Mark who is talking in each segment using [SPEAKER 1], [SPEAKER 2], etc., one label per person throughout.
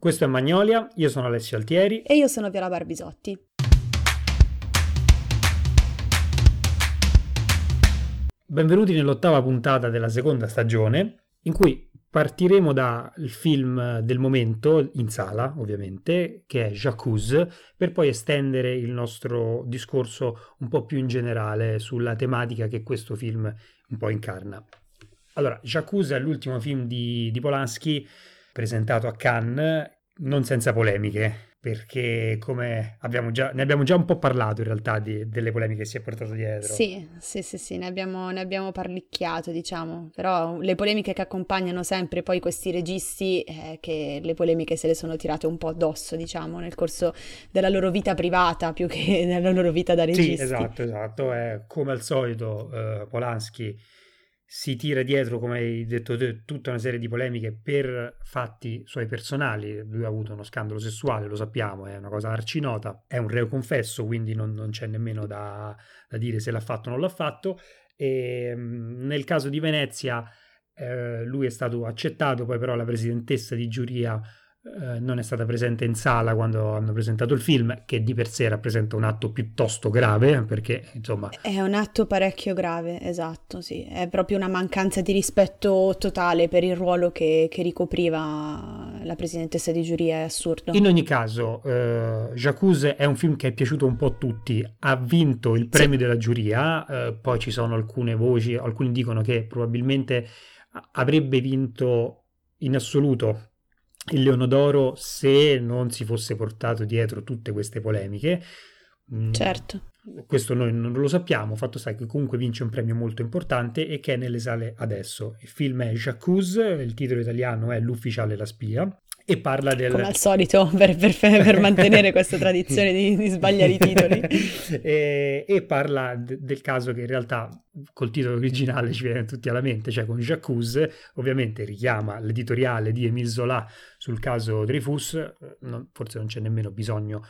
[SPEAKER 1] Questo è Magnolia, io sono Alessio Altieri.
[SPEAKER 2] E io sono Viola Barbisotti.
[SPEAKER 1] Benvenuti nell'ottava puntata della seconda stagione, in cui partiremo dal film del momento, in sala ovviamente, che è Jacuzzi, per poi estendere il nostro discorso un po' più in generale sulla tematica che questo film un po' incarna. Allora, Jacuzzi è l'ultimo film di, di Polanski presentato a Cannes, non senza polemiche, perché come abbiamo già, ne abbiamo già un po' parlato in realtà di, delle polemiche che si è portato dietro.
[SPEAKER 2] Sì, sì, sì, sì, ne abbiamo, ne abbiamo parlicchiato, diciamo, però le polemiche che accompagnano sempre poi questi registi, eh, che le polemiche se le sono tirate un po' addosso, diciamo, nel corso della loro vita privata più che nella loro vita da registi.
[SPEAKER 1] Sì, esatto, esatto, è come al solito eh, Polanski si tira dietro, come hai detto te, tutta una serie di polemiche per fatti suoi personali. Lui ha avuto uno scandalo sessuale, lo sappiamo, è una cosa arcinota, è un reo confesso, quindi non, non c'è nemmeno da, da, dire se l'ha fatto o non l'ha fatto. E, nel caso di Venezia eh, lui è stato accettato, poi però la presidentessa di giuria eh, non è stata presente in sala quando hanno presentato il film, che di per sé rappresenta un atto piuttosto grave, perché insomma...
[SPEAKER 2] È un atto parecchio grave, esatto, sì. È proprio una mancanza di rispetto totale per il ruolo che, che ricopriva la presidentessa di giuria, è assurdo.
[SPEAKER 1] In ogni caso, uh, Jacuzzi è un film che è piaciuto un po' a tutti, ha vinto il premio sì. della giuria, uh, poi ci sono alcune voci, alcuni dicono che probabilmente avrebbe vinto in assoluto il Leone d'Oro se non si fosse portato dietro tutte queste polemiche.
[SPEAKER 2] Mm, certo.
[SPEAKER 1] Questo noi non lo sappiamo, fatto sta che comunque vince un premio molto importante e che è nelle sale adesso. Il film è Jacuzzi, il titolo italiano è L'ufficiale e la spia e parla del...
[SPEAKER 2] Come al solito, per, per, per mantenere questa tradizione di, di, sbagliare i titoli.
[SPEAKER 1] e, e, parla de, del caso che in realtà col titolo originale ci viene tutti alla mente, cioè con Jacuzzi, ovviamente richiama l'editoriale di Emile Zola sul caso Dreyfus, non, forse non c'è nemmeno bisogno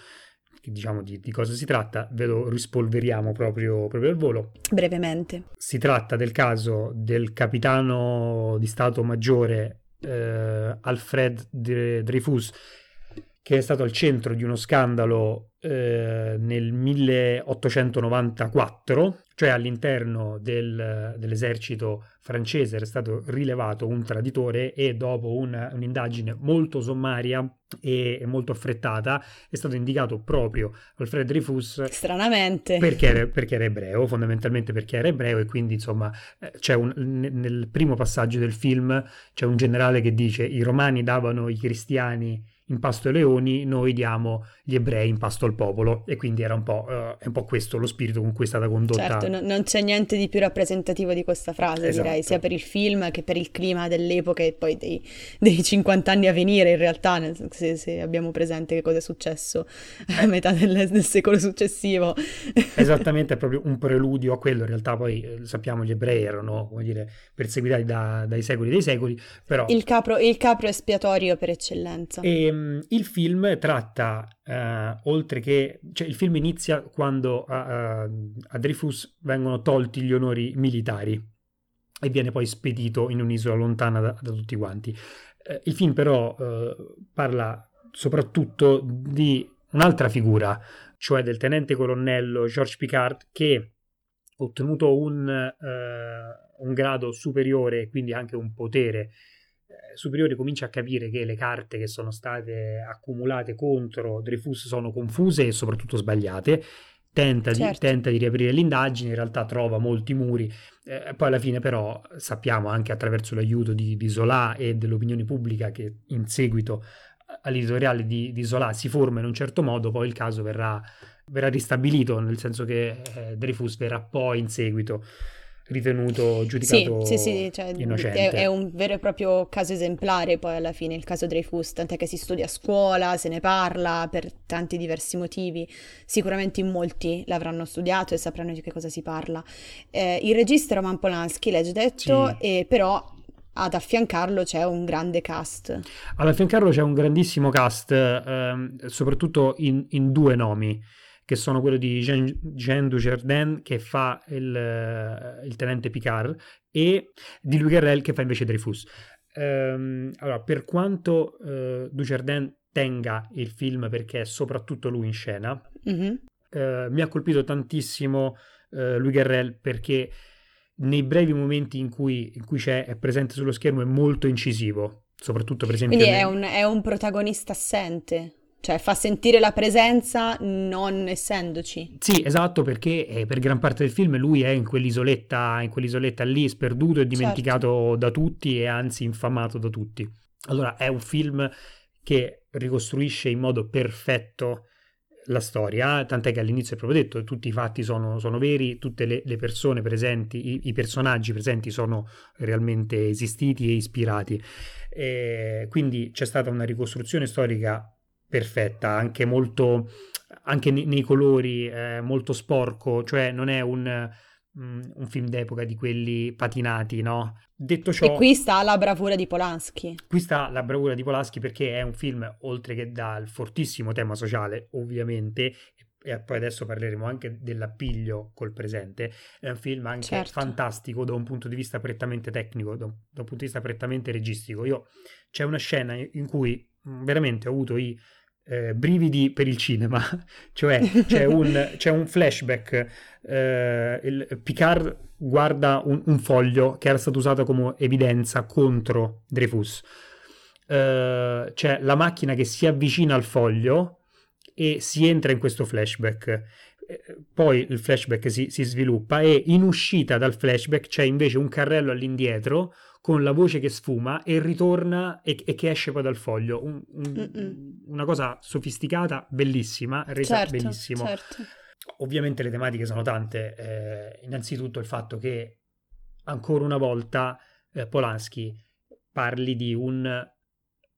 [SPEAKER 1] diciamo di, di, cosa si tratta, ve lo rispolveriamo proprio, proprio al volo.
[SPEAKER 2] Brevemente.
[SPEAKER 1] Si tratta del caso del capitano di Stato Maggiore eh, Alfred Dreyfus, che è stato al centro di uno scandalo eh, nel 1894, cioè all'interno del, dell'esercito francese era stato rilevato un traditore e dopo una, un'indagine molto sommaria e molto affrettata è stato indicato proprio Alfred Dreyfus
[SPEAKER 2] stranamente.
[SPEAKER 1] perché era, perché era, ebreo fondamentalmente perché era ebreo e quindi insomma eh, c'è un, nel primo passaggio del film c'è un generale che dice i romani davano i cristiani in pasto ai leoni, noi diamo gli ebrei in pasto al popolo e quindi era un po', uh, un po' questo lo spirito con cui è stata condotta.
[SPEAKER 2] Certo, no, non c'è niente di più rappresentativo di questa frase, esatto. direi, sia per il film che per il clima dell'epoca e poi dei, dei 50 anni a venire in realtà, se, se, abbiamo presente che cosa è successo a metà del, del secolo successivo.
[SPEAKER 1] Esattamente, è proprio un preludio a quello, in realtà poi eh, sappiamo gli ebrei erano, come dire, perseguitati da, dai secoli dei secoli, però...
[SPEAKER 2] Il capro, il capro espiatorio per eccellenza.
[SPEAKER 1] E, ehm, il film tratta, uh, oltre che, cioè il film inizia quando a, a Dreyfus vengono tolti gli onori militari e viene poi spedito in un'isola lontana da, da tutti quanti. Uh, il film però uh, parla soprattutto di un'altra figura, cioè del tenente colonnello George Picard che ottenuto un, un grado superiore quindi anche un potere superiore comincia a capire che le carte che sono state accumulate contro Dreyfus sono confuse e soprattutto sbagliate. Tenta, certo. di, tenta di, riaprire l'indagine, in realtà trova molti muri, eh, poi alla fine però sappiamo anche attraverso l'aiuto di, di Zola e dell'opinione pubblica che in seguito all'editoriale di, di Zola si forma in un certo modo, poi il caso verrà, verrà ristabilito, nel senso che eh, Dreyfus verrà poi in seguito ritenuto giudicato sì, sì, sì, cioè, innocente.
[SPEAKER 2] È, è, un vero e proprio caso esemplare poi alla fine, il caso Dreyfus, tant'è che si studia a scuola, se ne parla per tanti diversi motivi, sicuramente in molti l'avranno studiato e sapranno di che cosa si parla. Eh, il regista Roman Polanski, l'hai già detto, sì. e però ad affiancarlo c'è un grande cast.
[SPEAKER 1] Ad affiancarlo c'è un grandissimo cast, ehm, soprattutto in, in due nomi che sono quello di Jean, Jean Dujardin che fa il, eh, il, tenente Picard e di Louis Garrel che fa invece Dreyfus. Um, allora, per quanto uh, Dujardin tenga il film perché è soprattutto lui in scena.
[SPEAKER 2] Mm-hmm.
[SPEAKER 1] Eh, mi ha colpito tantissimo eh, Louis Garrel perché nei brevi momenti in cui, in cui c'è, è presente sullo schermo è molto incisivo, soprattutto per esempio...
[SPEAKER 2] Quindi è, un, è un protagonista assente. Cioè fa sentire la presenza non essendoci.
[SPEAKER 1] Sì, esatto, perché eh, per gran parte del film lui è in quell'isoletta, in quell'isoletta lì, sperduto e dimenticato certo. da tutti e anzi infamato da tutti. Allora è un film che ricostruisce in modo perfetto la storia, tant'è che all'inizio è proprio detto, tutti i fatti sono, sono veri, tutte le, le, persone presenti, i, i, personaggi presenti sono realmente esistiti e ispirati. E quindi c'è stata una ricostruzione storica perfetta, anche molto, anche nei, nei colori, eh, molto sporco, cioè non è un, um, un film d'epoca di quelli patinati, no?
[SPEAKER 2] Detto ciò... E qui sta la bravura di Polanski.
[SPEAKER 1] Qui sta la bravura di Polanski perché è un film, oltre che dal fortissimo tema sociale, ovviamente, e poi adesso parleremo anche dell'appiglio col presente, è un film anche certo. fantastico da un punto di vista prettamente tecnico, da un, da un punto di vista prettamente registico. Io, c'è una scena in cui veramente ho avuto i eh, brividi per il cinema, cioè c'è un, c'è un flashback, eh, il, Picard guarda un, un, foglio che era stato usato come evidenza contro Dreyfus, eh, c'è la macchina che si avvicina al foglio e si entra in questo flashback. Eh, poi il flashback si, si sviluppa e in uscita dal flashback c'è invece un carrello all'indietro con la voce che sfuma e ritorna e, e che esce poi dal foglio. Un, un, una cosa sofisticata, bellissima, resa certo, benissimo. Certo. Ovviamente le tematiche sono tante. Eh, innanzitutto il fatto che ancora una volta eh, Polanski parli di un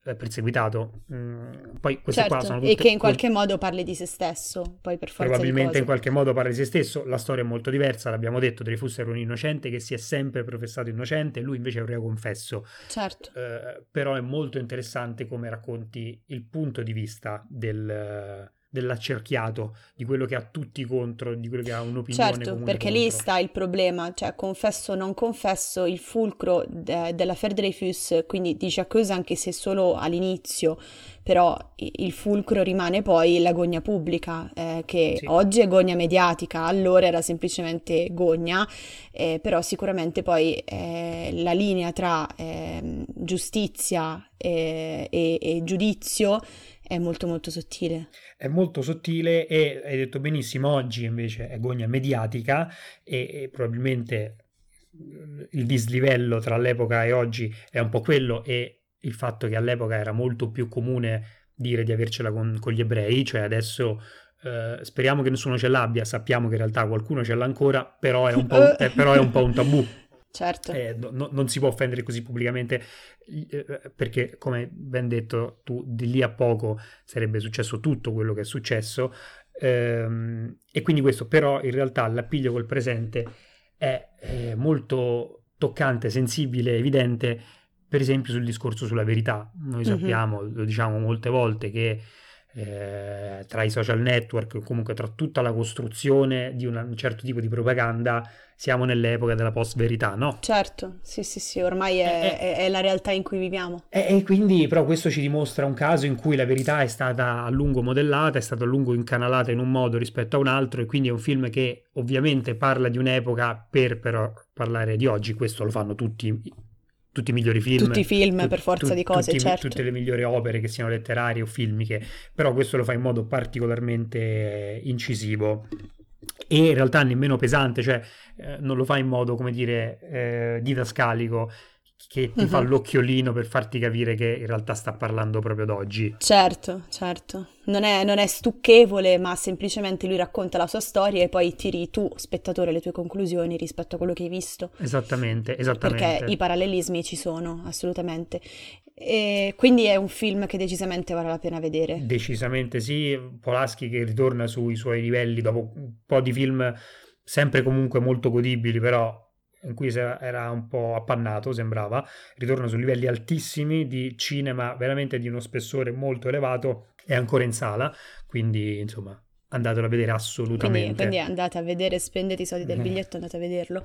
[SPEAKER 1] perseguitato. Mm, poi queste
[SPEAKER 2] certo,
[SPEAKER 1] qua sono tutte...
[SPEAKER 2] E che in qualche modo parli di se stesso, poi per forza
[SPEAKER 1] Probabilmente in qualche modo parli di se stesso, la storia è molto diversa, l'abbiamo detto, Dreyfus era un innocente che si è sempre professato innocente, lui invece è un reo confesso.
[SPEAKER 2] Certo.
[SPEAKER 1] Eh, però è molto interessante come racconti il punto di vista del dell'accerchiato, di quello che ha tutti contro, di quello che ha un'opinione
[SPEAKER 2] Certo, perché
[SPEAKER 1] contro.
[SPEAKER 2] lì sta il problema, cioè confesso o non confesso, il fulcro de- della Dreyfus, quindi dice accusa anche se solo all'inizio, però il fulcro rimane poi la gogna pubblica, eh, che sì. oggi è gogna mediatica, allora era semplicemente gogna, eh, però sicuramente poi eh, la linea tra ehm, giustizia e, e, e giudizio è molto molto sottile.
[SPEAKER 1] È molto sottile e hai detto benissimo, oggi invece è gogna mediatica e, e probabilmente il dislivello tra l'epoca e oggi è un po' quello e il fatto che all'epoca era molto più comune dire di avercela con, con gli ebrei, cioè adesso eh, speriamo che nessuno ce l'abbia, sappiamo che in realtà qualcuno ce l'ha ancora, però è un po', è, però è un, po un tabù.
[SPEAKER 2] Certo.
[SPEAKER 1] Eh, no, non si può offendere così pubblicamente eh, perché, come ben detto, tu di lì a poco sarebbe successo tutto quello che è successo. Ehm, e quindi questo, però, in realtà l'appiglio col presente è, è molto toccante, sensibile, evidente, per esempio sul discorso sulla verità. Noi mm-hmm. sappiamo, lo diciamo molte volte, che eh, tra i social network, comunque tra tutta la costruzione di un certo tipo di propaganda, siamo nell'epoca della post-verità, no?
[SPEAKER 2] Certo, sì, sì, sì, ormai è, eh, è, è la realtà in cui viviamo.
[SPEAKER 1] E, e, quindi, però, questo ci dimostra un caso in cui la verità è stata a lungo modellata, è stata a lungo incanalata in un modo rispetto a un altro, e quindi è un film che ovviamente parla di un'epoca per però parlare di oggi, questo lo fanno tutti tutti i migliori film.
[SPEAKER 2] Tutti i film, tu, per forza tu, di cose,
[SPEAKER 1] tutti,
[SPEAKER 2] certo.
[SPEAKER 1] Tutte le migliori opere, che siano letterarie o filmiche, però questo lo fa in modo particolarmente incisivo e in realtà nemmeno pesante, cioè eh, non lo fa in modo, come dire, eh, didascalico, che ti uh-huh. fa mhm. l'occhiolino per farti capire che in realtà sta parlando proprio d'oggi.
[SPEAKER 2] Certo, certo. Non è, non è, stucchevole, ma semplicemente lui racconta la sua storia e poi tiri tu, spettatore, le tue conclusioni rispetto a quello che hai visto.
[SPEAKER 1] Esattamente, esattamente.
[SPEAKER 2] Perché i parallelismi ci sono, assolutamente. E quindi è un film che decisamente vale la pena vedere.
[SPEAKER 1] Decisamente sì, Polaschi che ritorna sui suoi livelli dopo un po' di film sempre comunque molto godibili, però in cui era un po' appannato, sembrava, ritorna su livelli altissimi di cinema veramente di uno spessore molto elevato, è ancora in sala, quindi insomma andatelo a vedere assolutamente.
[SPEAKER 2] Quindi, quindi andate a vedere, spendete i soldi del eh. biglietto, andate a vederlo.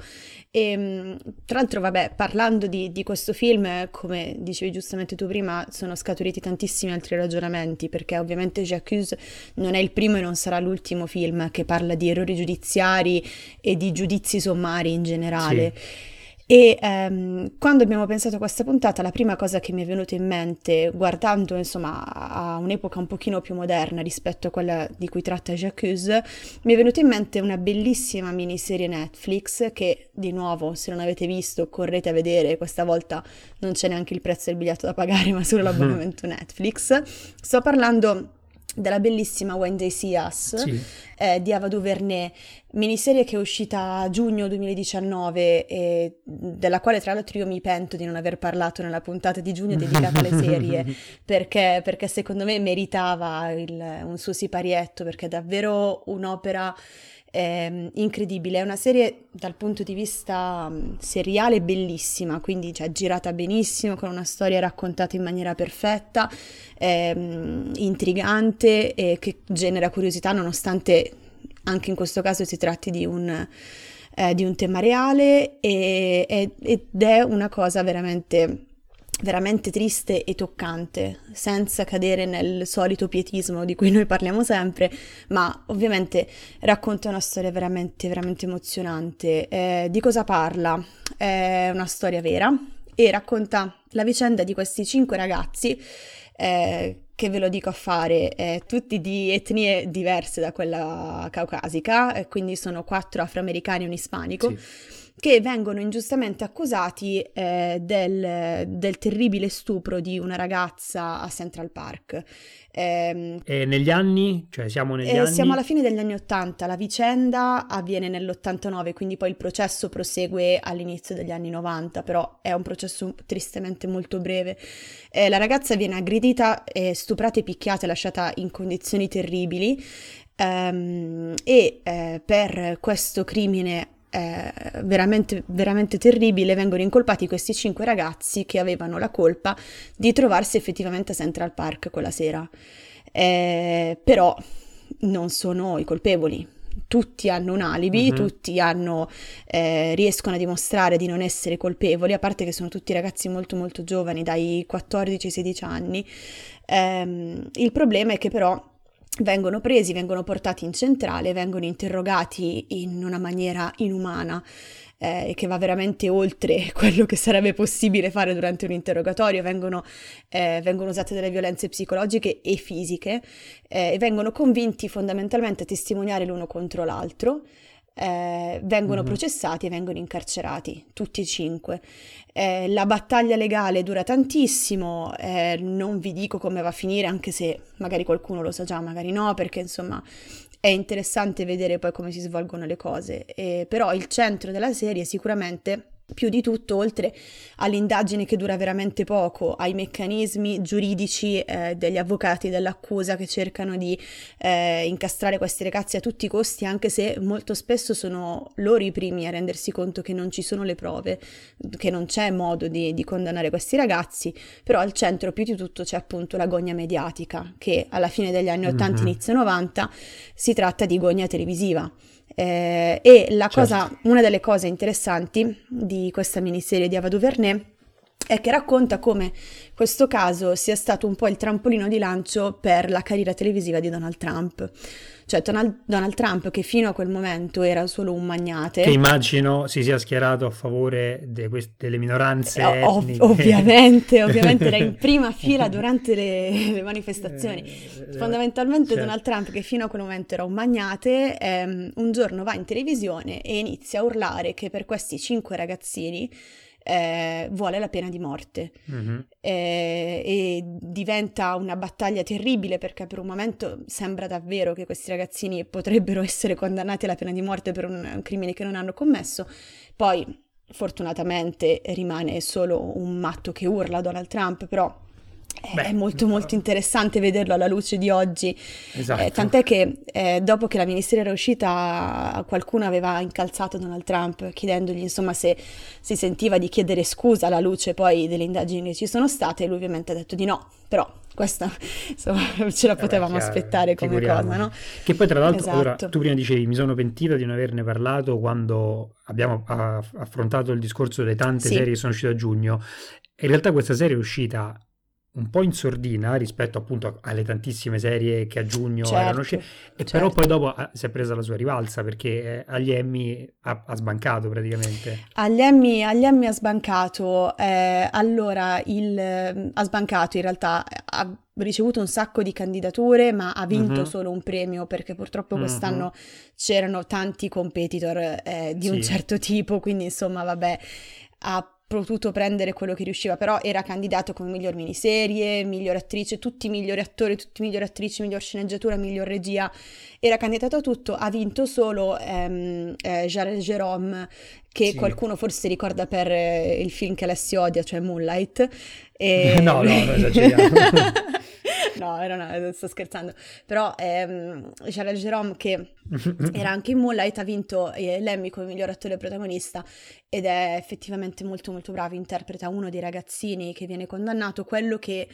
[SPEAKER 2] E, ehm, tra l'altro, vabbè, parlando di, di, questo film, come dicevi giustamente tu prima, sono scaturiti tantissimi altri ragionamenti, perché ovviamente J'accuse non è il primo e non sarà l'ultimo film che parla di errori giudiziari e di giudizi sommari in generale. Sì. E ehm, quando abbiamo pensato a questa puntata, la prima cosa che mi è venuta in mente, guardando insomma a un'epoca un pochino più moderna rispetto a quella di cui tratta J'accuse, mi è venuta in mente una bellissima miniserie Netflix che, di nuovo, se non avete visto, correte a vedere, questa volta non c'è neanche il prezzo del biglietto da pagare, ma solo l'abbonamento Netflix. Sto parlando della bellissima When They See Us sì. eh, di Ava DuVernay, miniserie che è uscita a giugno 2019 e della quale tra l'altro io mi pento di non aver parlato nella puntata di giugno dedicata alle serie perché, perché secondo me meritava il, un suo siparietto perché è davvero un'opera eh, incredibile. È una serie dal punto di vista mm, seriale bellissima, quindi cioè, girata benissimo, con una storia raccontata in maniera perfetta, ehm, intrigante e che genera curiosità nonostante anche in questo caso si tratti di un, eh, di un tema reale e, ed è una cosa veramente veramente triste e toccante, senza cadere nel solito pietismo di cui noi parliamo sempre, ma ovviamente racconta una storia veramente, veramente emozionante. Eh, di cosa parla? È una storia vera e racconta la vicenda di questi cinque ragazzi eh, che ve lo dico a fare, eh, tutti di etnie diverse da quella caucasica, eh, quindi sono quattro afroamericani e un ispanico. Sì che vengono ingiustamente accusati eh, del, del, terribile stupro di una ragazza a Central Park.
[SPEAKER 1] Eh, e negli anni? Cioè siamo negli
[SPEAKER 2] eh,
[SPEAKER 1] anni?
[SPEAKER 2] Siamo alla fine degli anni Ottanta, la vicenda avviene nell'89, quindi poi il processo prosegue all'inizio degli anni 90, però è un processo tristemente molto breve. Eh, la ragazza viene aggredita, stuprata e picchiata e lasciata in condizioni terribili. Um, e eh, per questo crimine eh, veramente, veramente terribile, vengono incolpati questi cinque ragazzi che avevano la colpa di trovarsi effettivamente a Central Park quella sera. Eh, però non sono i colpevoli. Tutti hanno un alibi, uh-huh. tutti hanno, eh, riescono a dimostrare di non essere colpevoli, a parte che sono tutti ragazzi molto molto giovani, dai 14 ai 16 anni. Ehm, il problema è che però vengono presi, vengono portati in centrale, vengono interrogati in una maniera inumana eh, che va veramente oltre quello che sarebbe possibile fare durante un interrogatorio, vengono, eh, vengono usate delle violenze psicologiche e fisiche eh, e vengono convinti fondamentalmente a testimoniare l'uno contro l'altro eh, vengono mm-hmm. processati e vengono incarcerati, tutti e cinque. Eh, la battaglia legale dura tantissimo, eh, non vi dico come va a finire, anche se magari qualcuno lo sa già, magari no, perché insomma è interessante vedere poi come si svolgono le cose. però il centro della serie sicuramente più di tutto, oltre all'indagine che dura veramente poco, ai meccanismi giuridici eh, degli avvocati dell'accusa che cercano di eh, incastrare questi ragazzi a tutti i costi, anche se molto spesso sono loro i primi a rendersi conto che non ci sono le prove, che non c'è modo di, di condannare questi ragazzi, però al centro più di tutto c'è appunto la gogna mediatica, che alla fine degli anni 80, mm-hmm. inizio 90, si tratta di gogna televisiva. Eh, e la certo. cosa, una delle cose interessanti di questa miniserie di Ava DuVernay è che racconta come questo caso sia stato un po' il trampolino di lancio per la carriera televisiva di Donald Trump. Cioè Donald, Donald, Trump, che fino a quel momento era solo un magnate.
[SPEAKER 1] Che immagino si sia schierato a favore de queste, delle minoranze. Eh,
[SPEAKER 2] ov- ovviamente, ovviamente era in prima fila durante le, le manifestazioni. Eh, Fondamentalmente certo. Donald Trump, che fino a quel momento era un magnate, ehm, un giorno va in televisione e inizia a urlare che per questi cinque ragazzini eh, vuole la pena di morte mm-hmm. eh, e diventa una battaglia terribile perché per un momento sembra davvero che questi ragazzini potrebbero essere condannati alla pena di morte per un, un crimine che non hanno commesso. Poi fortunatamente rimane solo un matto che urla Donald Trump, però Beh, è molto molto interessante vederlo alla luce di oggi, esatto. eh, tant'è che eh, dopo che la ministra era uscita qualcuno aveva incalzato Donald Trump chiedendogli insomma se si sentiva di chiedere scusa alla luce poi delle indagini che ci sono state e lui ovviamente ha detto di no, però questa insomma, ce la eh potevamo eh, aspettare come cosa, no?
[SPEAKER 1] Che poi tra l'altro, esatto. ora, tu prima dicevi, mi sono pentita di non averne parlato quando abbiamo affrontato il discorso delle tante sì. serie che sono uscite a giugno. In realtà questa serie è uscita un po' in sordina rispetto appunto alle tantissime serie che a giugno certo, erano uscite, e certo. però poi dopo si è presa la sua rivalsa perché eh, agli Emmy ha, ha sbancato praticamente.
[SPEAKER 2] Agli Emmy, agli Emmy ha sbancato, eh, allora il, ha sbancato in realtà, ha ricevuto un sacco di candidature ma ha vinto uh-huh. solo un premio perché purtroppo mhm. quest'anno uh-huh. c'erano tanti competitor eh, di sì. un certo tipo, quindi insomma vabbè ha potuto prendere quello che riusciva, però era candidato come miglior miniserie, miglior attrice, tutti i migliori attori, tutti i migliori attrici, miglior sceneggiatura, miglior regia, era candidato a tutto, ha vinto solo ehm, eh, Jared Jerome, che sì. qualcuno forse ricorda per eh, il film che Alessio odia, cioè Moonlight.
[SPEAKER 1] E... no, no, non esageriamo.
[SPEAKER 2] no, era una, sto scherzando. Però ehm, c'era Jerome che era anche in Moonlight, ha vinto eh, l'Emmy come miglior attore protagonista ed è effettivamente molto molto bravo, interpreta uno dei ragazzini che viene condannato, quello che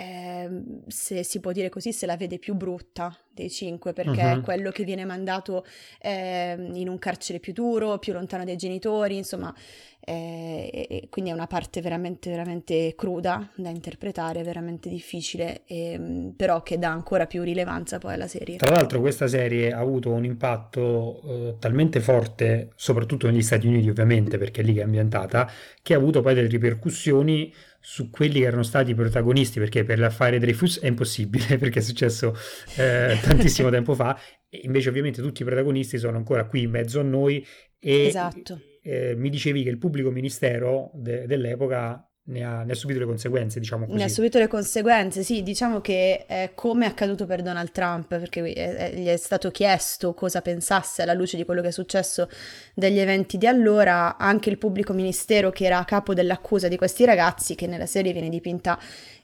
[SPEAKER 2] eh, se si può dire così, se la vede più brutta dei cinque, perché uh-huh. è quello che viene mandato eh, in un carcere più duro, più lontano dai genitori, insomma, eh, quindi è una parte veramente, veramente cruda da interpretare, veramente difficile, e, però che dà ancora più rilevanza poi alla serie.
[SPEAKER 1] Tra l'altro questa serie ha avuto un impatto eh, talmente forte, soprattutto negli Stati Uniti ovviamente, perché è lì che è ambientata, che ha avuto poi delle ripercussioni su quelli che erano stati i protagonisti, perché per l'affare Dreyfus è impossibile, perché è successo eh, tantissimo tempo fa, e invece ovviamente tutti i protagonisti sono ancora qui in mezzo a noi e
[SPEAKER 2] esatto.
[SPEAKER 1] eh, mi dicevi che il pubblico ministero de- dell'epoca ne ha, ne ha, subito le conseguenze, diciamo così.
[SPEAKER 2] Ne ha subito le conseguenze, sì, diciamo che è come è accaduto per Donald Trump, perché è, gli è stato chiesto cosa pensasse alla luce di quello che è successo degli eventi di allora, anche il pubblico ministero che era a capo dell'accusa di questi ragazzi, che nella serie viene dipinta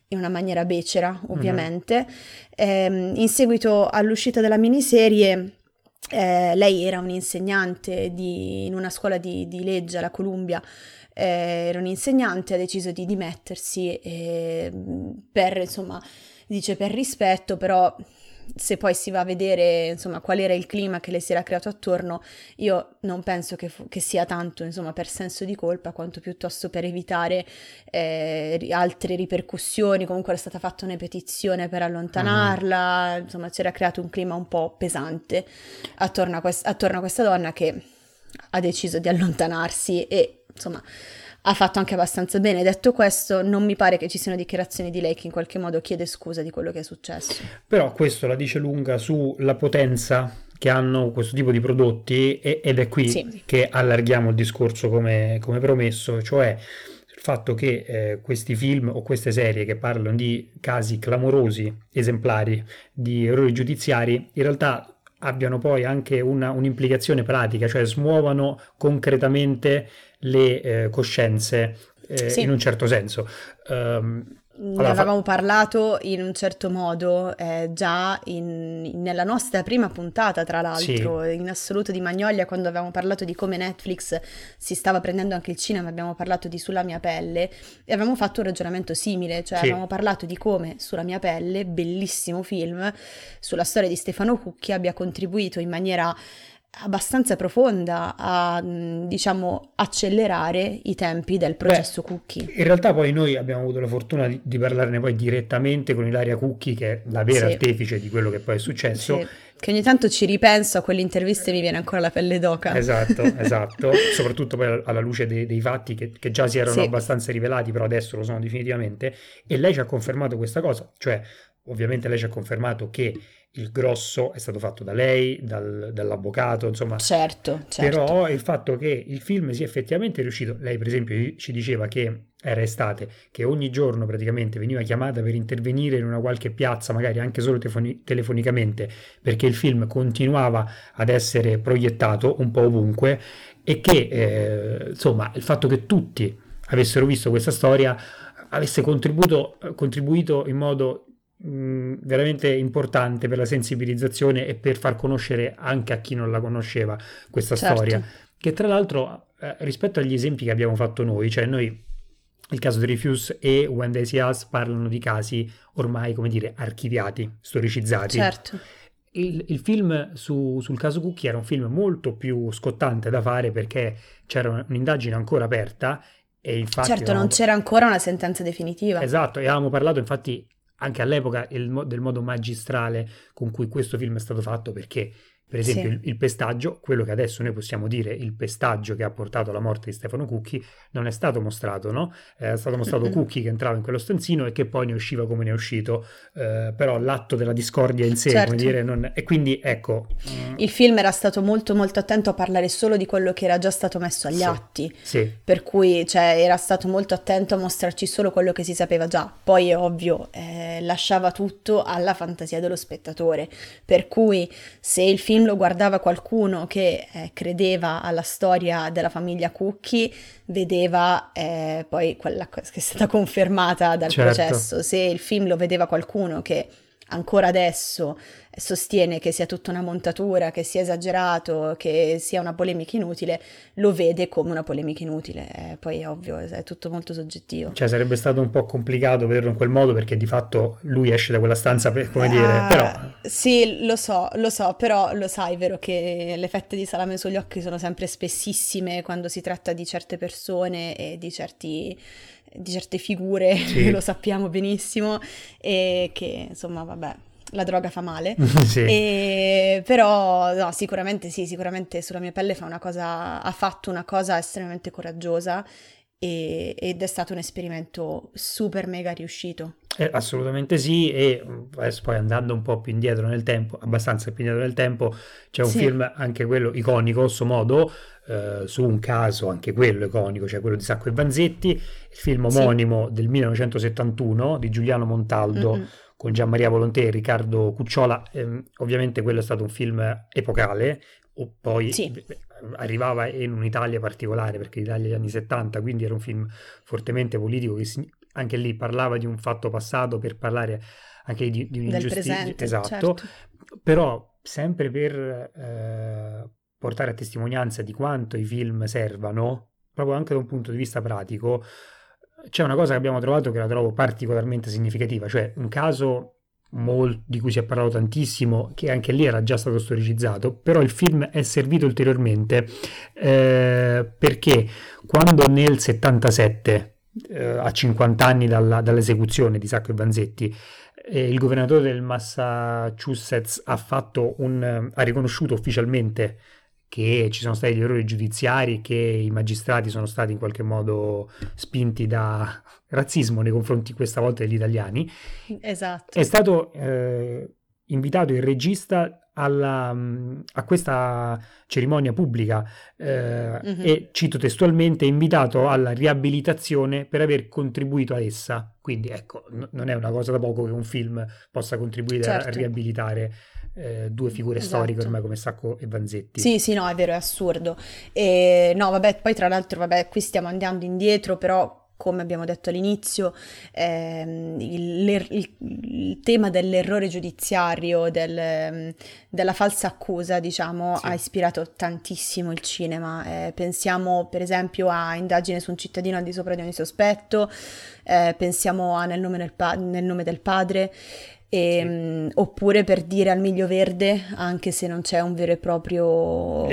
[SPEAKER 2] in una maniera becera, ovviamente. Mm-hmm. Eh, in seguito all'uscita della miniserie... Eh, lei era un'insegnante di, in una scuola di, di legge alla Columbia eh, era un insegnante, ha deciso di dimettersi eh, per, insomma, dice per rispetto, però se poi si va a vedere insomma qual era il clima che le si era creato attorno, io non penso che, fu- che sia tanto insomma per senso di colpa quanto piuttosto per evitare eh, altre ripercussioni. Comunque era stata fatta una petizione per allontanarla, uh-huh. insomma si era creato un clima un po' pesante attorno a, quest- attorno a questa donna che ha deciso di allontanarsi e insomma, ha fatto anche abbastanza bene. Detto questo, non mi pare che ci siano dichiarazioni di lei che in qualche modo chiede scusa di quello che è successo.
[SPEAKER 1] Però questo la dice lunga sulla potenza che hanno questo tipo di prodotti ed è qui sì. che allarghiamo il discorso come, come promesso, cioè il fatto che eh, questi film o queste serie che parlano di casi clamorosi, esemplari di errori giudiziari, in realtà abbiano poi anche una, un'implicazione pratica, cioè smuovano concretamente le eh, coscienze eh, sì. in un certo senso. Um,
[SPEAKER 2] ne allora, avevamo fa... parlato in un certo modo eh, già in, nella nostra prima puntata, tra l'altro, sì. in assoluto di Magnolia, quando avevamo parlato di come Netflix si stava prendendo anche il cinema, abbiamo parlato di Sulla mia pelle e avevamo fatto un ragionamento simile, cioè sì. avevamo parlato di come Sulla mia pelle, bellissimo film, sulla storia di Stefano Cucchi abbia contribuito in maniera abbastanza profonda a diciamo accelerare i tempi del processo Beh, Cookie.
[SPEAKER 1] In realtà poi noi abbiamo avuto la fortuna di, di, parlarne poi direttamente con Ilaria Cucchi che è la vera sì. artefice di quello che poi è successo. Sì.
[SPEAKER 2] Che ogni tanto ci ripenso a quelle interviste e mi viene ancora la pelle d'oca.
[SPEAKER 1] Esatto, esatto. Soprattutto poi alla luce dei, dei fatti che, che, già si erano sì. abbastanza rivelati, però adesso lo sono definitivamente. E lei ci ha confermato questa cosa, cioè ovviamente lei ci ha confermato che il grosso è stato fatto da lei, dal, dall'avvocato, insomma.
[SPEAKER 2] Certo, certo.
[SPEAKER 1] Però il fatto che il film sia effettivamente riuscito, lei per esempio ci diceva che era estate, che ogni giorno praticamente veniva chiamata per intervenire in una qualche piazza, magari anche solo telefoni- telefonicamente, perché il film continuava ad essere proiettato un po' ovunque e che, eh, insomma, il fatto che tutti avessero visto questa storia avesse contribuito in modo veramente importante per la sensibilizzazione e per far conoscere anche a chi non la conosceva questa certo. storia. Che tra l'altro, eh, rispetto agli esempi che abbiamo fatto noi, cioè noi il caso Dreyfus e When They See Us parlano di casi ormai, come dire, archiviati, storicizzati.
[SPEAKER 2] Certo.
[SPEAKER 1] Il, il film su, sul caso Cucchi era un film molto più scottante da fare perché c'era un'indagine ancora aperta e infatti...
[SPEAKER 2] Certo,
[SPEAKER 1] avevamo...
[SPEAKER 2] non c'era ancora una sentenza definitiva.
[SPEAKER 1] Esatto, e avevamo parlato infatti anche all'epoca il, del modo magistrale con cui questo film è stato fatto perché per esempio sì. il, il, pestaggio, quello che adesso noi possiamo dire il pestaggio che ha portato alla morte di Stefano Cucchi, non è stato mostrato, no? È stato mostrato mm-hmm. Cucchi che entrava in quello stanzino e che poi ne usciva come ne è uscito, eh, però l'atto della discordia in sé, certo. come dire, non... e quindi ecco...
[SPEAKER 2] Mm. Il film era stato molto molto attento a parlare solo di quello che era già stato messo agli
[SPEAKER 1] sì.
[SPEAKER 2] atti,
[SPEAKER 1] sì.
[SPEAKER 2] per cui cioè, era stato molto attento a mostrarci solo quello che si sapeva già, poi è ovvio, eh, lasciava tutto alla fantasia dello spettatore, per cui se il film lo guardava qualcuno che eh, credeva alla storia della famiglia Cucchi vedeva eh, poi quella che è stata confermata dal
[SPEAKER 1] certo.
[SPEAKER 2] processo. Se il film lo vedeva qualcuno che ancora adesso sostiene che sia tutta una montatura, che sia esagerato, che sia una polemica inutile, lo vede come una polemica inutile. Eh, poi è ovvio, è tutto molto soggettivo.
[SPEAKER 1] Cioè sarebbe stato un po' complicato vederlo in quel modo perché di fatto lui esce da quella stanza, per, come uh, dire, però...
[SPEAKER 2] Sì, lo so, lo so, però lo sai, vero che le fette di salame sugli occhi sono sempre spessissime quando si tratta di certe persone e di certi di certe figure, sì. lo sappiamo benissimo, e che insomma, vabbè, la droga fa male.
[SPEAKER 1] sì.
[SPEAKER 2] e, però no, sicuramente sì, sicuramente sulla mia pelle fa una cosa, ha fatto una cosa estremamente coraggiosa e, ed è stato un esperimento super mega riuscito.
[SPEAKER 1] Eh, assolutamente sì, e adesso poi andando un po' più indietro nel tempo, abbastanza più indietro nel tempo, c'è un sì. film anche quello iconico, a modo, eh, su un caso anche quello iconico, cioè quello di Sacco e Vanzetti, il film omonimo sì. del 1971 di Giuliano Montaldo mm-hmm. con Gianmaria Volontè e Riccardo Cucciola. Eh, ovviamente quello è stato un film epocale, o poi sì. Arrivava in un'Italia particolare perché l'Italia degli anni 70, quindi era un film fortemente politico che anche lì parlava di un fatto passato per parlare anche di, di un'ingiustizia. Esatto, certo. però sempre per eh, portare a testimonianza di quanto i film servano, proprio anche da un punto di vista pratico, c'è una cosa che abbiamo trovato che la trovo particolarmente significativa, cioè un caso molt- di cui si è parlato tantissimo, che anche lì era già stato storicizzato, però il film è servito ulteriormente eh, perché quando nel 77, eh, a 50 anni dalla, dall'esecuzione di Sacco e Vanzetti, eh, il governatore del Massachusetts ha, un, ha riconosciuto ufficialmente che ci sono stati gli errori giudiziari, che i magistrati sono stati in qualche modo spinti da razzismo nei confronti questa volta degli italiani.
[SPEAKER 2] Esatto.
[SPEAKER 1] È stato eh, invitato il regista alla, a questa cerimonia pubblica eh, mm-hmm. e, cito testualmente, invitato alla riabilitazione per aver contribuito a essa. Quindi ecco, n- non è una cosa da poco che un film possa contribuire certo. a riabilitare eh, due figure esatto. storiche ormai come Sacco e Vanzetti.
[SPEAKER 2] Sì, sì, no, è vero, è assurdo. E, no, vabbè, poi tra l'altro, vabbè, qui stiamo andando indietro, però come abbiamo detto all'inizio, ehm, il, il, il, tema dell'errore giudiziario, del, della falsa accusa, diciamo, sì. ha ispirato tantissimo il cinema. Eh, pensiamo per esempio a Indagine su un cittadino al di sopra di ogni sospetto, eh, pensiamo a Nel nome, pa- nel nome del padre. E, sì. mh, oppure per dire al miglio verde, anche se non c'è un vero e proprio,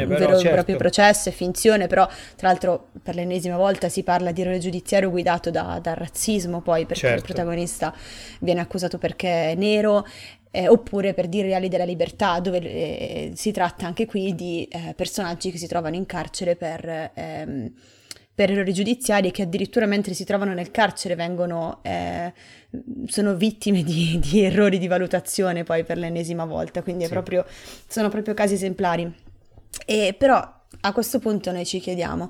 [SPEAKER 2] eh, un
[SPEAKER 1] però,
[SPEAKER 2] vero
[SPEAKER 1] certo.
[SPEAKER 2] proprio processo, è finzione, però tra l'altro per l'ennesima volta si parla di errore giudiziario guidato da, dal razzismo, poi perché certo. il protagonista viene accusato perché è nero eh, oppure per dire reali della libertà, dove eh, si tratta anche qui di eh, personaggi che si trovano in carcere per, ehm, per errori giudiziari e che addirittura mentre si trovano nel carcere vengono eh, sono vittime di, di, errori di valutazione poi per l'ennesima volta, quindi sì. proprio, sono proprio casi esemplari. E però a questo punto noi ci chiediamo,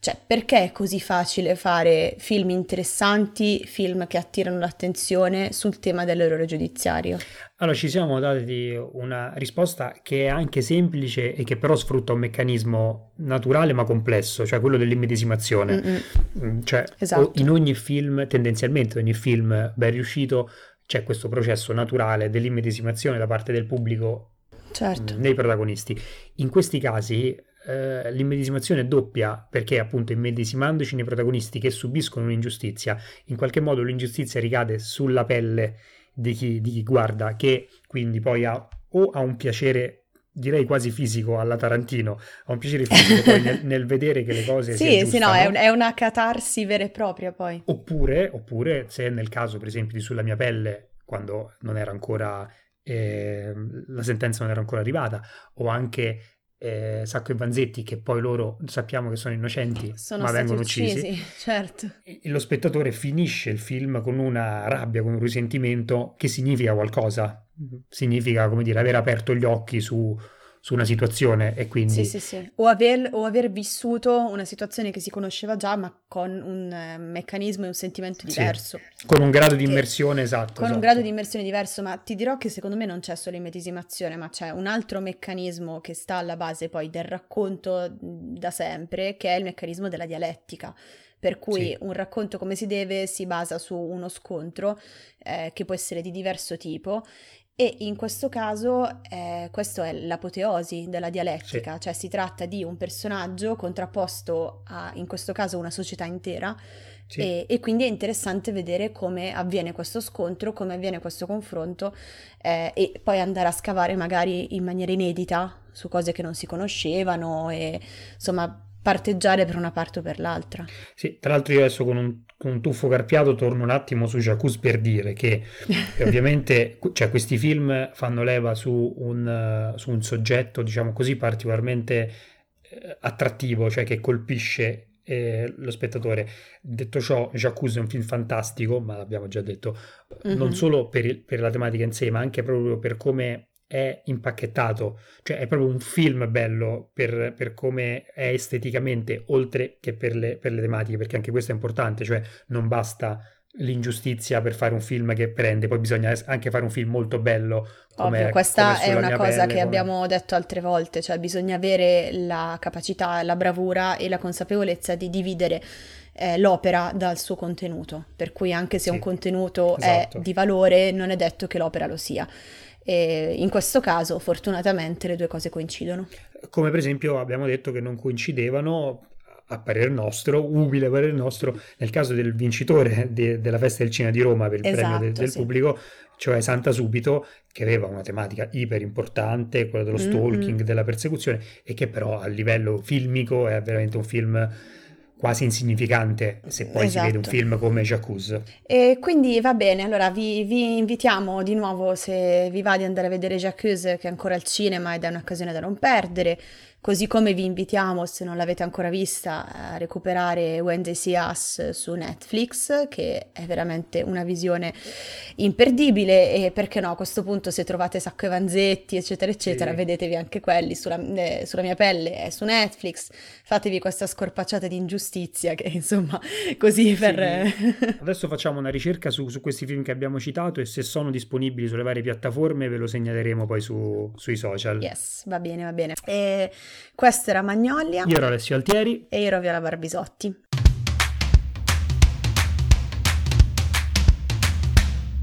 [SPEAKER 2] cioè, perché è così facile fare film interessanti, film che attirano l'attenzione sul tema dell'errore giudiziario?
[SPEAKER 1] Allora, ci siamo dati una risposta che è anche semplice e che però sfrutta un meccanismo naturale ma complesso, cioè quello dell'immedesimazione. Mm, cioè, esatto. in ogni film, tendenzialmente ogni film ben riuscito, c'è questo processo naturale dell'immedesimazione da parte del pubblico
[SPEAKER 2] certo.
[SPEAKER 1] nei protagonisti. In questi casi eh, l'immedesimazione è doppia perché appunto immedesimandoci nei protagonisti che subiscono un'ingiustizia, in qualche modo l'ingiustizia ricade sulla pelle di chi, di chi guarda, che quindi poi ha o ha un piacere direi quasi fisico alla Tarantino, ha un piacere fisico poi nel, nel, vedere che le cose
[SPEAKER 2] sì, sì, no, è, un, è, una catarsi vera e propria poi.
[SPEAKER 1] Oppure, oppure, se nel caso per esempio di Sulla mia pelle, quando non era ancora, eh, la sentenza non era ancora arrivata, o anche eh, Sacco e Vanzetti, che poi loro sappiamo che sono innocenti,
[SPEAKER 2] sono
[SPEAKER 1] ma vengono
[SPEAKER 2] uccisi.
[SPEAKER 1] uccisi.
[SPEAKER 2] Certo.
[SPEAKER 1] E lo spettatore finisce il film con una rabbia, con un risentimento che significa qualcosa significa, come dire, aver aperto gli occhi su, su una situazione e quindi...
[SPEAKER 2] Sì, sì, sì. O aver, o aver, vissuto una situazione che si conosceva già, ma con un eh, meccanismo e un sentimento diverso.
[SPEAKER 1] Sì. Con un grado di immersione, esatto.
[SPEAKER 2] Con
[SPEAKER 1] esatto.
[SPEAKER 2] un grado di immersione diverso, ma ti dirò che secondo me non c'è solo immedesimazione, ma c'è un altro meccanismo che sta alla base poi del racconto da sempre, che è il meccanismo della dialettica per cui sì. un racconto come si deve si basa su uno scontro eh, che può essere di diverso tipo e in questo caso eh, questa è l'apoteosi della dialettica, sì. cioè si tratta di un personaggio contrapposto a, in questo caso, una società intera. Sì. E, e, quindi è interessante vedere come avviene questo scontro, come avviene questo confronto eh, e poi andare a scavare magari in maniera inedita su cose che non si conoscevano e insomma parteggiare per una parte o per l'altra.
[SPEAKER 1] Sì, tra l'altro io adesso con un, con un tuffo carpiato torno un attimo su Jacuzzi per dire che ovviamente cioè, questi film fanno leva su un, su un soggetto, diciamo così, particolarmente eh, attrattivo, cioè che colpisce eh, lo spettatore. Detto ciò, Jacuzzi è un film fantastico, ma l'abbiamo già detto, mm-hmm. non solo per, il, per la tematica in sé, ma anche proprio per come è impacchettato, cioè è proprio un film bello per, per come è esteticamente, oltre che per le, per le, tematiche, perché anche questo è importante, cioè non basta l'ingiustizia per fare un film che prende, poi bisogna anche fare un film molto bello.
[SPEAKER 2] Come, Ovvio, questa è una cosa pelle, che come... abbiamo detto altre volte, cioè bisogna avere la capacità, la bravura e la consapevolezza di dividere eh, l'opera dal suo contenuto, per cui anche se sì, un contenuto esatto. è di valore, non è detto che l'opera lo sia. E in questo caso, fortunatamente, le due cose coincidono.
[SPEAKER 1] Come per esempio abbiamo detto che non coincidevano a parere nostro, umile a parere nostro, nel caso del vincitore de, della festa del cinema di Roma per il esatto, premio de, del sì. pubblico, cioè Santa Subito, che aveva una tematica iper importante, quella dello stalking, mm-hmm. della persecuzione, e che però a livello filmico è veramente un film quasi insignificante se poi esatto. si vede un esatto. film come Jacuzzi.
[SPEAKER 2] E quindi va bene, allora vi, vi, invitiamo di nuovo se vi va di andare a vedere Jacuzzi che è ancora al cinema ed è un'occasione da non perdere. Così come vi invitiamo, se non l'avete ancora vista, a recuperare Wednesday See Us su Netflix, che è veramente una visione imperdibile e perché no, a questo punto se trovate Sacco e Vanzetti, eccetera, eccetera, sì. vedetevi anche quelli sulla, eh, sulla, mia pelle, è su Netflix, fatevi questa scorpacciata di ingiustizia che insomma così per...
[SPEAKER 1] Sì. Adesso facciamo una ricerca su, su, questi film che abbiamo citato e se sono disponibili sulle varie piattaforme ve lo segnaleremo poi su, sui social.
[SPEAKER 2] Yes, va bene, va bene. E questo era Magnolia.
[SPEAKER 1] Io ero Alessio Altieri.
[SPEAKER 2] E io ero Viola Barbisotti.